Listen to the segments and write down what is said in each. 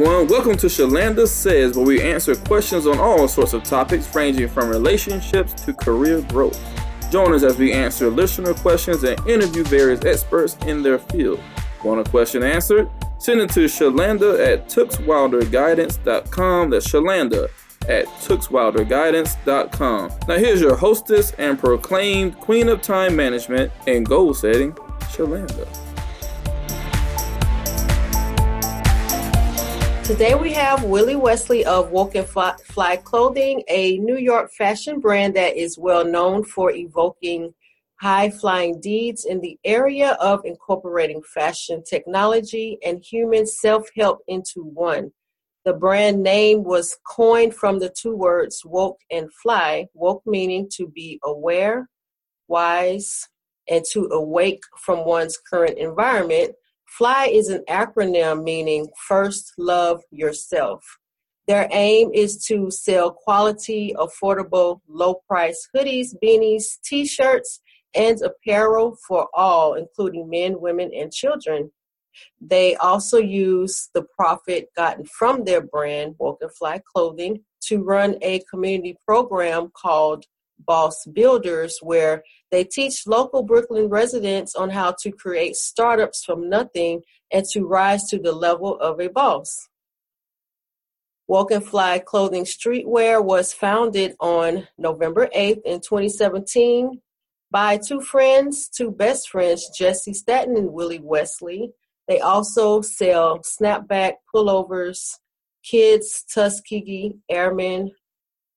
everyone. Welcome to Shalanda Says, where we answer questions on all sorts of topics ranging from relationships to career growth. Join us as we answer listener questions and interview various experts in their field. Want a question answered? Send it to Shalanda at tookswilderguidance.com. That's Shalanda at tookswilderguidance.com. Now here's your hostess and proclaimed queen of time management and goal setting, Shalanda. Today we have Willie Wesley of Woke and Fly Clothing, a New York fashion brand that is well known for evoking high flying deeds in the area of incorporating fashion technology and human self help into one. The brand name was coined from the two words woke and fly, woke meaning to be aware, wise, and to awake from one's current environment, FLY is an acronym meaning First Love Yourself. Their aim is to sell quality, affordable, low price hoodies, beanies, t shirts, and apparel for all, including men, women, and children. They also use the profit gotten from their brand, Woke and Fly Clothing, to run a community program called Boss Builders, where they teach local Brooklyn residents on how to create startups from nothing and to rise to the level of a boss. Woke and Fly Clothing Streetwear was founded on November 8th in 2017 by two friends, two best friends, Jesse Staton and Willie Wesley. They also sell snapback pullovers, kids, Tuskegee, Airmen,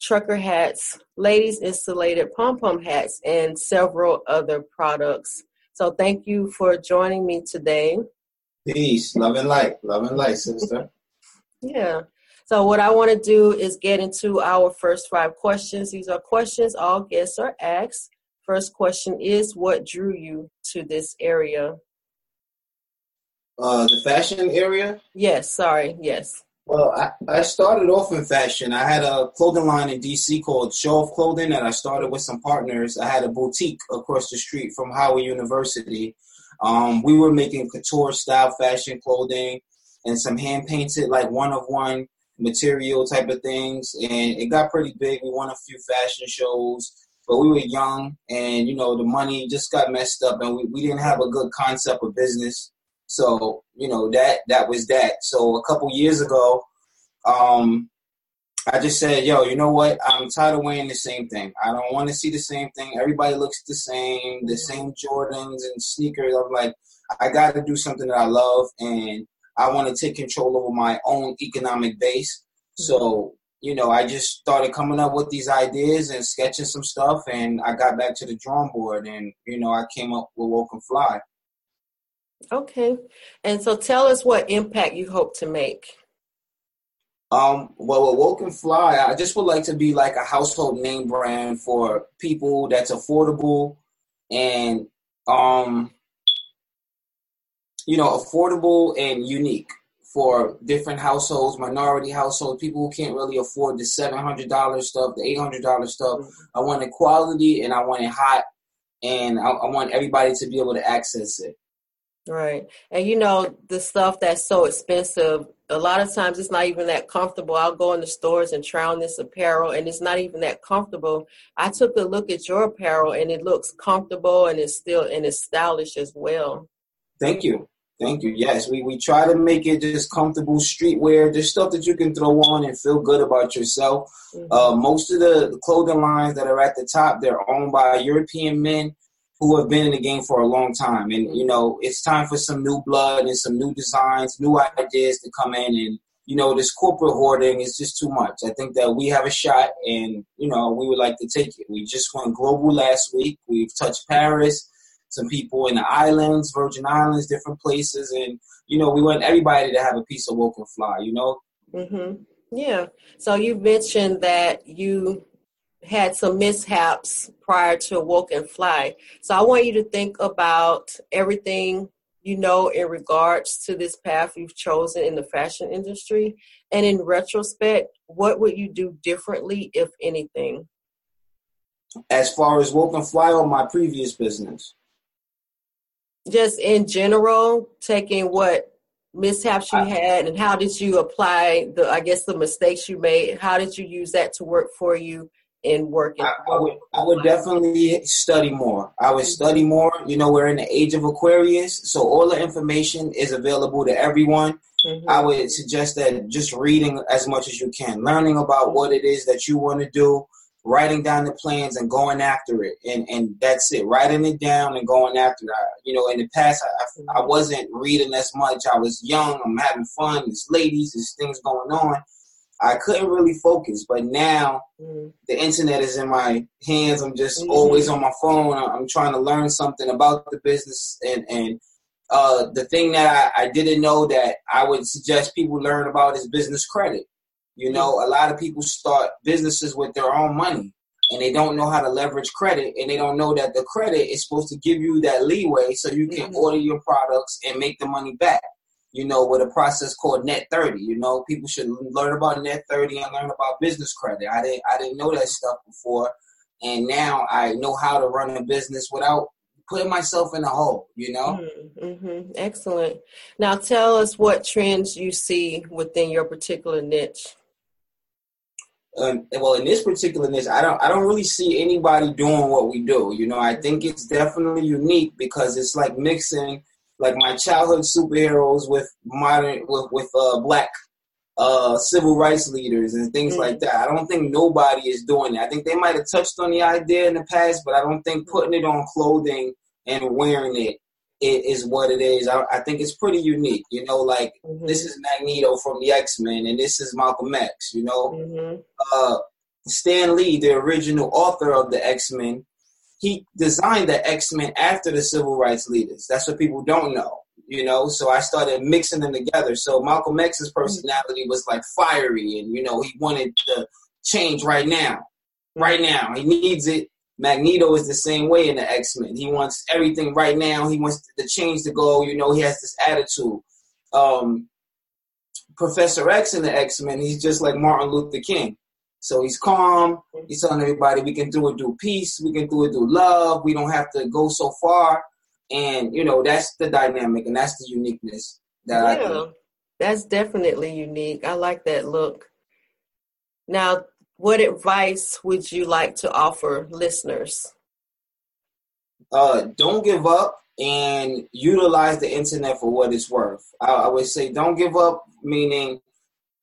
trucker hats, ladies insulated pom pom hats, and several other products. So thank you for joining me today. Peace, love and light, love and light, sister. yeah. So what I want to do is get into our first five questions. These are questions all guests are asked. First question is, what drew you to this area? Uh, the fashion area. Yes. Sorry. Yes. Well, I, I started off in fashion. I had a clothing line in DC called Show Off Clothing and I started with some partners. I had a boutique across the street from Howard University. Um, we were making couture style fashion clothing and some hand painted, like one of one material type of things. And it got pretty big. We won a few fashion shows, but we were young and, you know, the money just got messed up and we, we didn't have a good concept of business. So you know that that was that. So a couple years ago, um, I just said, "Yo, you know what? I'm tired of wearing the same thing. I don't want to see the same thing. Everybody looks the same, the same Jordans and sneakers. I'm like, I got to do something that I love, and I want to take control over my own economic base. So." You know, I just started coming up with these ideas and sketching some stuff, and I got back to the drawing board, and you know, I came up with Woke and Fly. Okay. And so tell us what impact you hope to make. Um, well, with Woke and Fly, I just would like to be like a household name brand for people that's affordable and, um, you know, affordable and unique for different households, minority households, people who can't really afford the seven hundred dollars stuff, the eight hundred dollars stuff. Mm-hmm. I want it quality and I want it hot, and I, I want everybody to be able to access it. Right. And you know, the stuff that's so expensive, a lot of times it's not even that comfortable. I'll go in the stores and try on this apparel and it's not even that comfortable. I took a look at your apparel and it looks comfortable and it's still and it's stylish as well. Thank you. Thank you. Yes, we, we try to make it just comfortable streetwear, just stuff that you can throw on and feel good about yourself. Mm-hmm. Uh, most of the clothing lines that are at the top, they're owned by European men who have been in the game for a long time. And, you know, it's time for some new blood and some new designs, new ideas to come in. And, you know, this corporate hoarding is just too much. I think that we have a shot and, you know, we would like to take it. We just went global last week. We've touched Paris, some people in the islands, Virgin Islands, different places. And, you know, we want everybody to have a piece of Woke and Fly, you know? Mm-hmm. Yeah. So you mentioned that you had some mishaps prior to Woke and Fly. So I want you to think about everything you know in regards to this path you've chosen in the fashion industry. And in retrospect, what would you do differently, if anything? As far as Woke and Fly or my previous business? Just in general, taking what mishaps you I, had and how did you apply the i guess the mistakes you made how did you use that to work for you in working I, I, would, I would definitely study more. I would study more. You know we're in the age of aquarius so all the information is available to everyone. Mm-hmm. i would suggest that just reading as much as you can learning about what it is that you want to do writing down the plans and going after it and and that's it. Writing it down and going after it. You know in the past I, I, I wasn't reading as much. I was young i'm having fun there's ladies there's things going on i couldn't really focus but now mm-hmm. the internet is in my hands i'm just mm-hmm. always on my phone i'm trying to learn something about the business and and uh, the thing that I, I didn't know that I would suggest people learn about is business credit. You know, a lot of people start businesses with their own money and they don't know how to leverage credit and they don't know that the credit is supposed to give you that leeway so you can mm-hmm. order your products and make the money back. You know, with a process called Net 30. You know, people should learn about Net 30 and learn about business credit. I didn't I didn't know that stuff before. And now I know how to run a business without putting myself in a hole, you know? Mm-hmm. Excellent. Now tell us what trends you see within your particular niche um, well, in this particular niche, I don't I don't really see anybody doing what we do. You know, I think it's definitely unique because it's like mixing like my childhood superheroes with modern with with uh, black uh, civil rights leaders and things mm-hmm. like that. I don't think nobody is doing it. I think they might have touched on the idea in the past, but I don't think putting it on clothing and wearing it it is what it is. I, I think it's pretty unique. You know, like mm-hmm. this is Magneto from the X Men, and this is Malcolm X. You know, mm-hmm. uh, Stan Lee, the original author of the X Men, he designed the X Men after the civil rights leaders. That's what people don't know. You know, so I started mixing them together. So Malcolm X's personality was like fiery, and you know, he wanted to change right now. Right now, he needs it Magneto is the same way in the X Men. He wants everything right now. He wants the change to go. You know, he has this attitude. Um, Professor X in the X Men, he's just like Martin Luther King. So he's calm. He's telling everybody we can do it through peace. We can do it through love. We don't have to go so far. And you know, that's the dynamic and that's the uniqueness that yeah, That's definitely unique. I like that look. Now, what advice would you like to offer listeners? Uh, don't give up and utilize the internet for what it's worth. I, I would say don't give up, meaning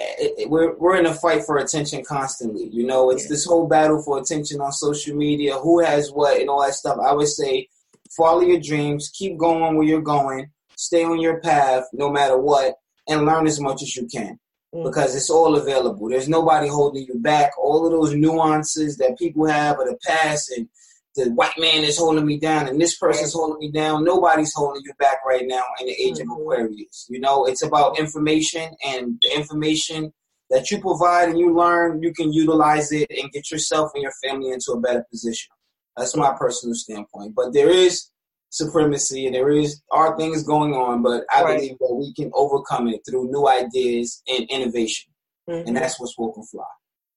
it, it, we're we're in a fight for attention constantly. You know, it's yeah. this whole battle for attention on social media. Who has what and all that stuff. I would say follow your dreams, keep going where you're going, stay on your path no matter what, and learn as much as you can. Mm. because it's all available. There's nobody holding you back. All of those nuances that people have of the past and the white man is holding me down and this person's holding me down. Nobody's holding you back right now in the age mm-hmm. of Aquarius. You know, it's about information and the information that you provide and you learn, you can utilize it and get yourself and your family into a better position. That's my personal standpoint. But there is supremacy and there is are things going on, but I right. believe that we can overcome it through new ideas and innovation. Mm-hmm. And that's what's Woke and Fly.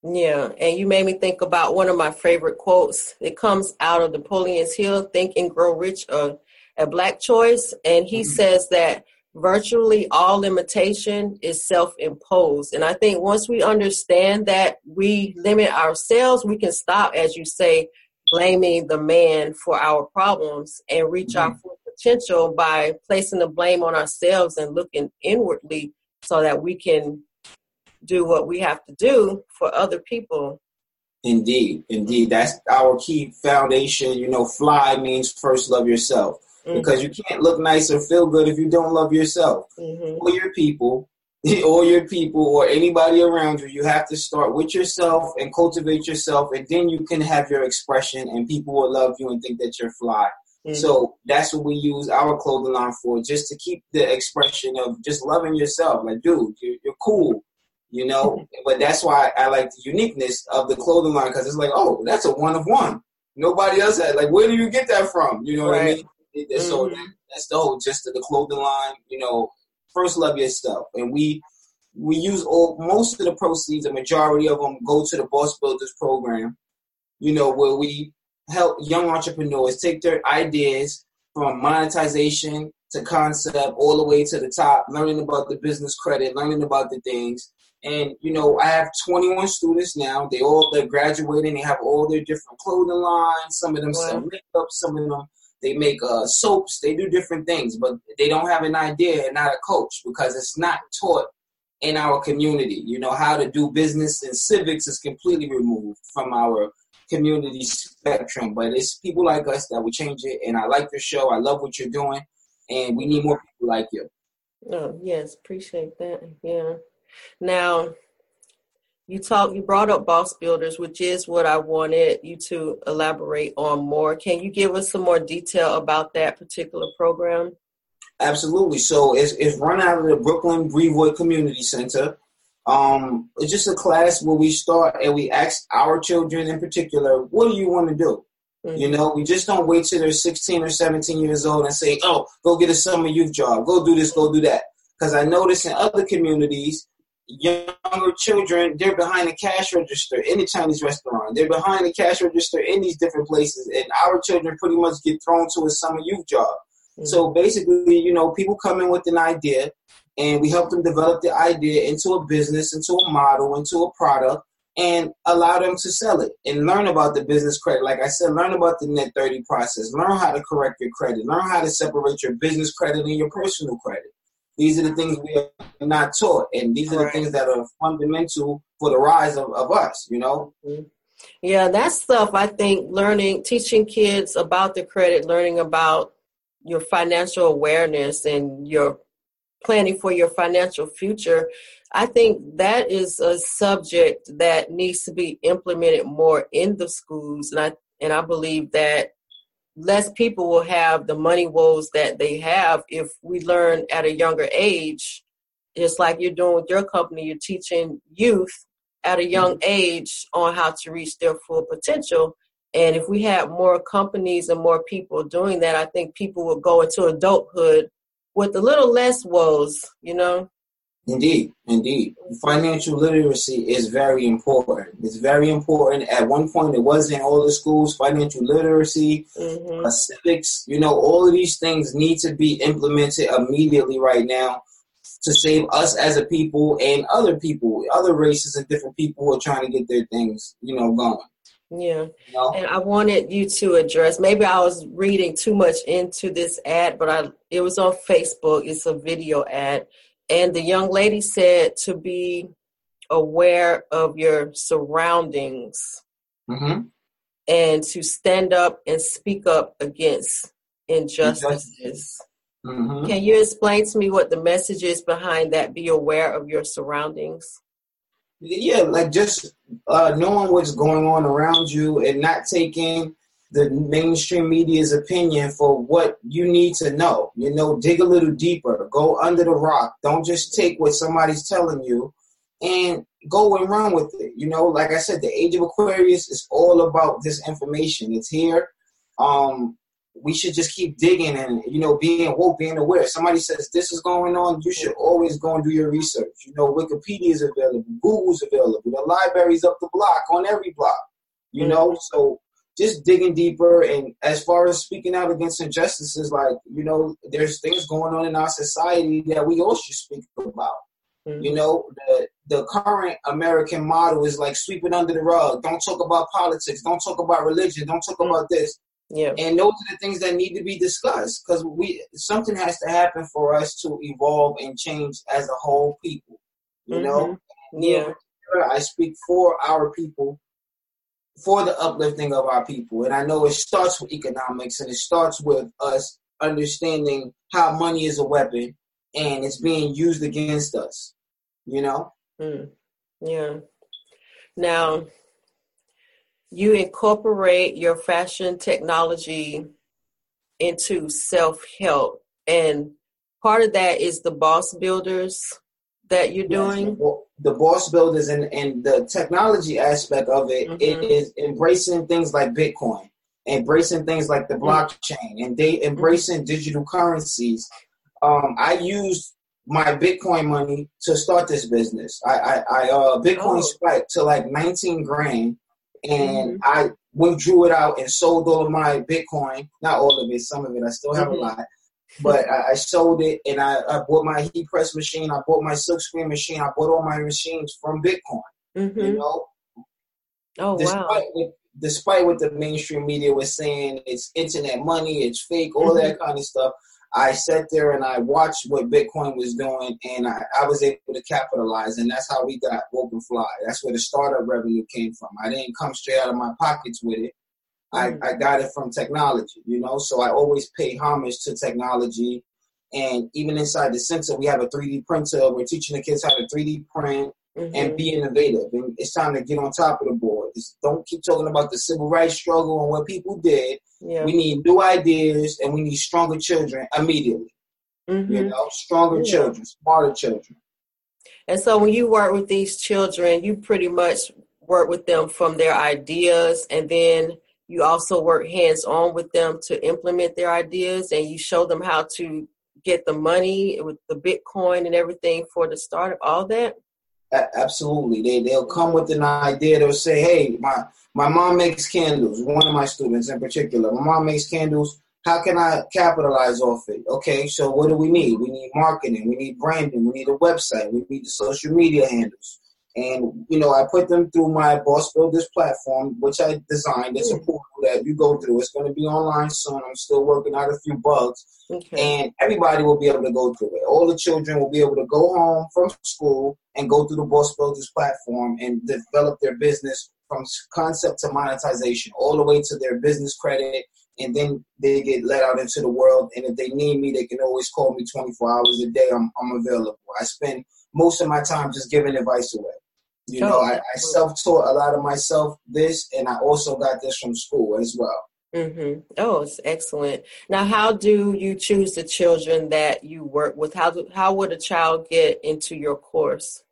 Yeah, and you made me think about one of my favorite quotes. It comes out of Napoleon's Hill, Think and Grow Rich, a, a black choice. And he mm-hmm. says that virtually all limitation is self-imposed. And I think once we understand that we limit ourselves, we can stop, as you say, blaming the man for our problems and reach mm-hmm. our full potential by placing the blame on ourselves and looking inwardly so that we can do what we have to do for other people. Indeed, indeed. That's our key foundation. You know, fly means first love yourself. Mm-hmm. Because you can't look nice or feel good if you don't love yourself mm-hmm. or your people or your people or anybody around you, you have to start with yourself and cultivate yourself, and then you can have your expression, and people will love you and think that you're fly. Mm-hmm. So that's what we use our clothing line for, just to keep the expression of just loving yourself. Like, dude, you're, you're cool, you know. Mm-hmm. But that's why I like the uniqueness of the clothing line because it's like, oh, that's a one of one. Nobody else had. Like, where do you get that from? You know right. what I mean? So mm-hmm. that's the whole gist of the clothing line. You know, first love yourself. And we we use all most of the proceeds, a majority of them go to the Boss Builders program. You know, where we help young entrepreneurs take their ideas from monetization to concept all the way to the top, learning about the business credit, learning about the things. And you know, I have 21 students now. They all they're graduating. They have all their different clothing lines. Some of them sell makeup. Some of them they make uh, soaps. They do different things, but they don't have an idea and not a coach because it's not taught in our community. You know how to do business and civics is completely removed from our community spectrum. But it's people like us that will change it. And I like your show. I love what you're doing, and we need more people like you. Oh yes, appreciate that. Yeah. Now, you talk. You brought up Boss Builders, which is what I wanted you to elaborate on more. Can you give us some more detail about that particular program? Absolutely. So it's, it's run out of the Brooklyn Brevoort Community Center. Um, it's just a class where we start and we ask our children in particular, what do you want to do? Mm-hmm. You know, we just don't wait till they're 16 or 17 years old and say, oh, go get a summer youth job, go do this, go do that. Because I notice in other communities, younger children, they're behind the cash register in the Chinese restaurant. They're behind the cash register in these different places. And our children pretty much get thrown to a summer youth job. Mm-hmm. So basically, you know, people come in with an idea and we help them develop the idea into a business, into a model, into a product, and allow them to sell it and learn about the business credit. Like I said, learn about the net 30 process, learn how to correct your credit, learn how to separate your business credit and your personal credit. These are the things we are not taught, and these are the things that are fundamental for the rise of, of us, you know? Mm-hmm. Yeah, that stuff I think learning, teaching kids about the credit, learning about your financial awareness and your planning for your financial future, I think that is a subject that needs to be implemented more in the schools. And I, and I believe that less people will have the money woes that they have if we learn at a younger age. Just like you're doing with your company, you're teaching youth at a young mm-hmm. age on how to reach their full potential. And if we had more companies and more people doing that, I think people would go into adulthood with a little less woes, you know? Indeed, indeed. Financial literacy is very important. It's very important. At one point, it was in all the schools. Financial literacy, mm-hmm. uh, civics, you know, all of these things need to be implemented immediately right now to save us as a people and other people, other races and different people who are trying to get their things, you know, going. Yeah. And I wanted you to address maybe I was reading too much into this ad, but I it was on Facebook. It's a video ad. And the young lady said to be aware of your surroundings mm-hmm. and to stand up and speak up against injustices. Mm-hmm. Can you explain to me what the message is behind that? Be aware of your surroundings yeah, like just uh, knowing what's going on around you and not taking the mainstream media's opinion for what you need to know. You know, dig a little deeper, go under the rock. Don't just take what somebody's telling you and go and run with it. You know, like I said, the age of Aquarius is all about this information. It's here. Um, we should just keep digging and you know being woke, being aware. If somebody says this is going on, you should always go and do your research. You know, Wikipedia is available, Google's available, the library's up the block on every block. You know, mm-hmm. so just digging deeper and as far as speaking out against injustices, like you know, there's things going on in our society that we all should speak about. Mm-hmm. You know, the the current American model is like sweep it under the rug. Don't talk about politics. Don't talk about religion. Don't talk mm-hmm. about this. Yeah. And those are the things that need to be discussed because we something has to happen for us to evolve and change as a whole people. You mm-hmm. know? Yeah. I speak for our people, for the uplifting of our people. And I know it starts with economics and it starts with us understanding how money is a weapon and it's being used against us. You know? Mm. Yeah. Now you incorporate your fashion technology into self help. And part of that is the boss builders that you're doing. The boss builders and, and the technology aspect of it, mm-hmm. it is embracing things like Bitcoin, embracing things like the mm-hmm. blockchain, and they embracing mm-hmm. digital currencies. Um, I used my Bitcoin money to start this business. I, I, I uh, Bitcoin oh. spiked to like 19 grand and mm-hmm. I withdrew it out and sold all of my Bitcoin. Not all of it, some of it. I still have mm-hmm. a lot. But I, I, sold it and I, I, bought my heat press machine. I bought my silk screen machine. I bought all my machines from Bitcoin. Mm-hmm. You know. Oh despite wow. What, despite what the mainstream media was saying, it's internet money, it's fake, all mm-hmm. that kind of stuff. I sat there and I watched what Bitcoin was doing, and I, I was able to capitalize, and that's how we got Woke and Fly. That's where the startup revenue came from. I didn't come straight out of my pockets with it. I, mm. I got it from technology, you know. So I always pay homage to technology. And even inside the center, we have a 3D printer. We're teaching the kids how to 3D print mm-hmm. and be innovative. And it's time to get on top of the board. Just don't keep talking about the civil rights struggle and what people did. Yeah. We need new ideas and we need stronger children immediately. Mm-hmm. You know, stronger yeah. children, smarter children. And so when you work with these children, you pretty much work with them from their ideas and then you also work hands on with them to implement their ideas and you show them how to get the money with the Bitcoin and everything for the startup, all that? Absolutely. They they'll come with an idea. They'll say, "Hey, my my mom makes candles. One of my students in particular, my mom makes candles. How can I capitalize off it? Okay, so what do we need? We need marketing. We need branding. We need a website. We need the social media handles. And you know, I put them through my Boss Builders platform, which I designed. It's a hmm. portal that you go through. It's going to be online soon. I'm still working out a few bugs, okay. and everybody will be able to go through it. All the children will be able to go home from school and go through the Boss Builders platform and develop their business from concept to monetization, all the way to their business credit. And then they get let out into the world. And if they need me, they can always call me 24 hours a day. I'm, I'm available. I spend most of my time just giving advice away. You know, I, I self taught a lot of myself this, and I also got this from school as well. Mm-hmm. Oh, it's excellent. Now, how do you choose the children that you work with? How do, how would a child get into your course?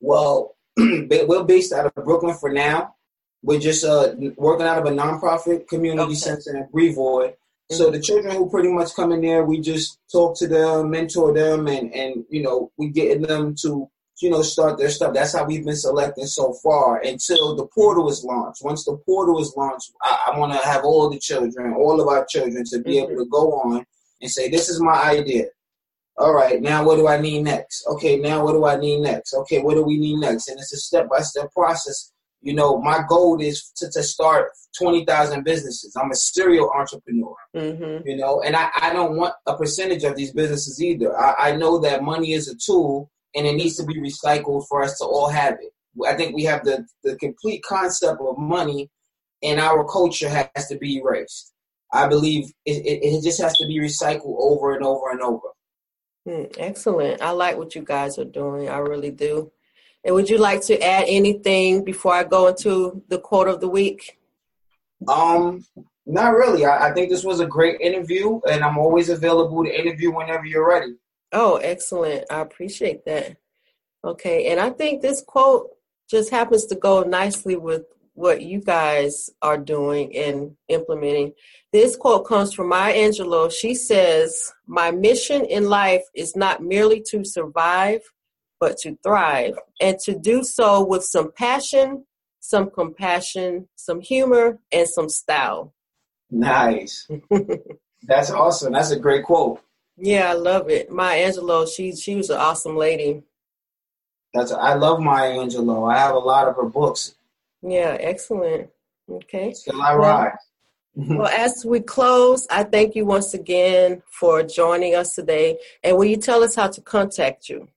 Well, we're based out of Brooklyn for now. We're just uh, working out of a nonprofit community okay. center in Brevoort. Mm-hmm. So the children who pretty much come in there, we just talk to them, mentor them, and and you know we get them to you know, start their stuff. That's how we've been selecting so far until the portal is launched. Once the portal is launched, I, I want to have all the children, all of our children, to be mm-hmm. able to go on and say, "This is my idea." All right, now what do I need next? Okay, now what do I need next? Okay, what do we need next? And it's a step by step process. You know, my goal is to, to start 20,000 businesses. I'm a serial entrepreneur, mm-hmm. you know, and I, I don't want a percentage of these businesses either. I, I know that money is a tool and it needs to be recycled for us to all have it. I think we have the, the complete concept of money and our culture has to be erased. I believe it, it, it just has to be recycled over and over and over. Hmm, excellent. I like what you guys are doing. I really do. And would you like to add anything before I go into the quote of the week? Um, not really. I, I think this was a great interview, and I'm always available to interview whenever you're ready. Oh, excellent. I appreciate that. Okay. And I think this quote just happens to go nicely with what you guys are doing and implementing. This quote comes from Maya Angelou. She says, My mission in life is not merely to survive, but to thrive, and to do so with some passion, some compassion, some humor, and some style. Nice. That's awesome. That's a great quote. Yeah, I love it. Maya Angelou, she she was an awesome lady. That's I love Maya Angelou. I have a lot of her books. Yeah, excellent. Okay. Still I rise. Well, well, as we close, I thank you once again for joining us today. And will you tell us how to contact you?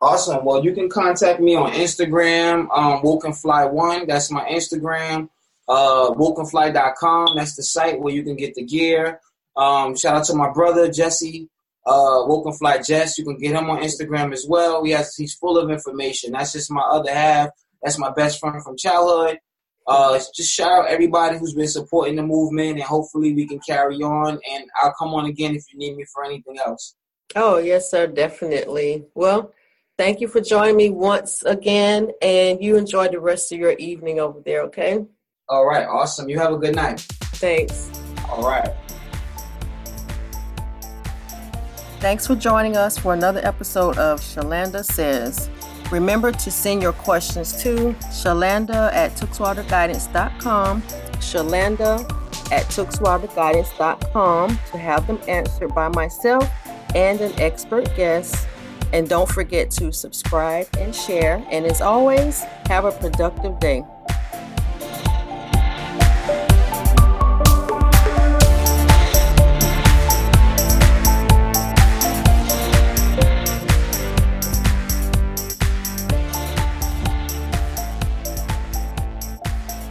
Awesome. Well, you can contact me on Instagram, um, Wokenfly1. That's my Instagram. Uh, Wokenfly.com. That's the site where you can get the gear. Um, shout out to my brother Jesse, uh, Wokenfly Jess. You can get him on Instagram as well. He has he's full of information. That's just my other half. That's my best friend from childhood. Uh, just shout out everybody who's been supporting the movement, and hopefully we can carry on. And I'll come on again if you need me for anything else. Oh yes, sir, definitely. Well, thank you for joining me once again, and you enjoy the rest of your evening over there. Okay. All right. Awesome. You have a good night. Thanks. All right. Thanks for joining us for another episode of Shalanda Says. Remember to send your questions to shalanda at tookswaterguidance.com, shalanda at tookswaterguidance.com to have them answered by myself and an expert guest. And don't forget to subscribe and share. And as always, have a productive day.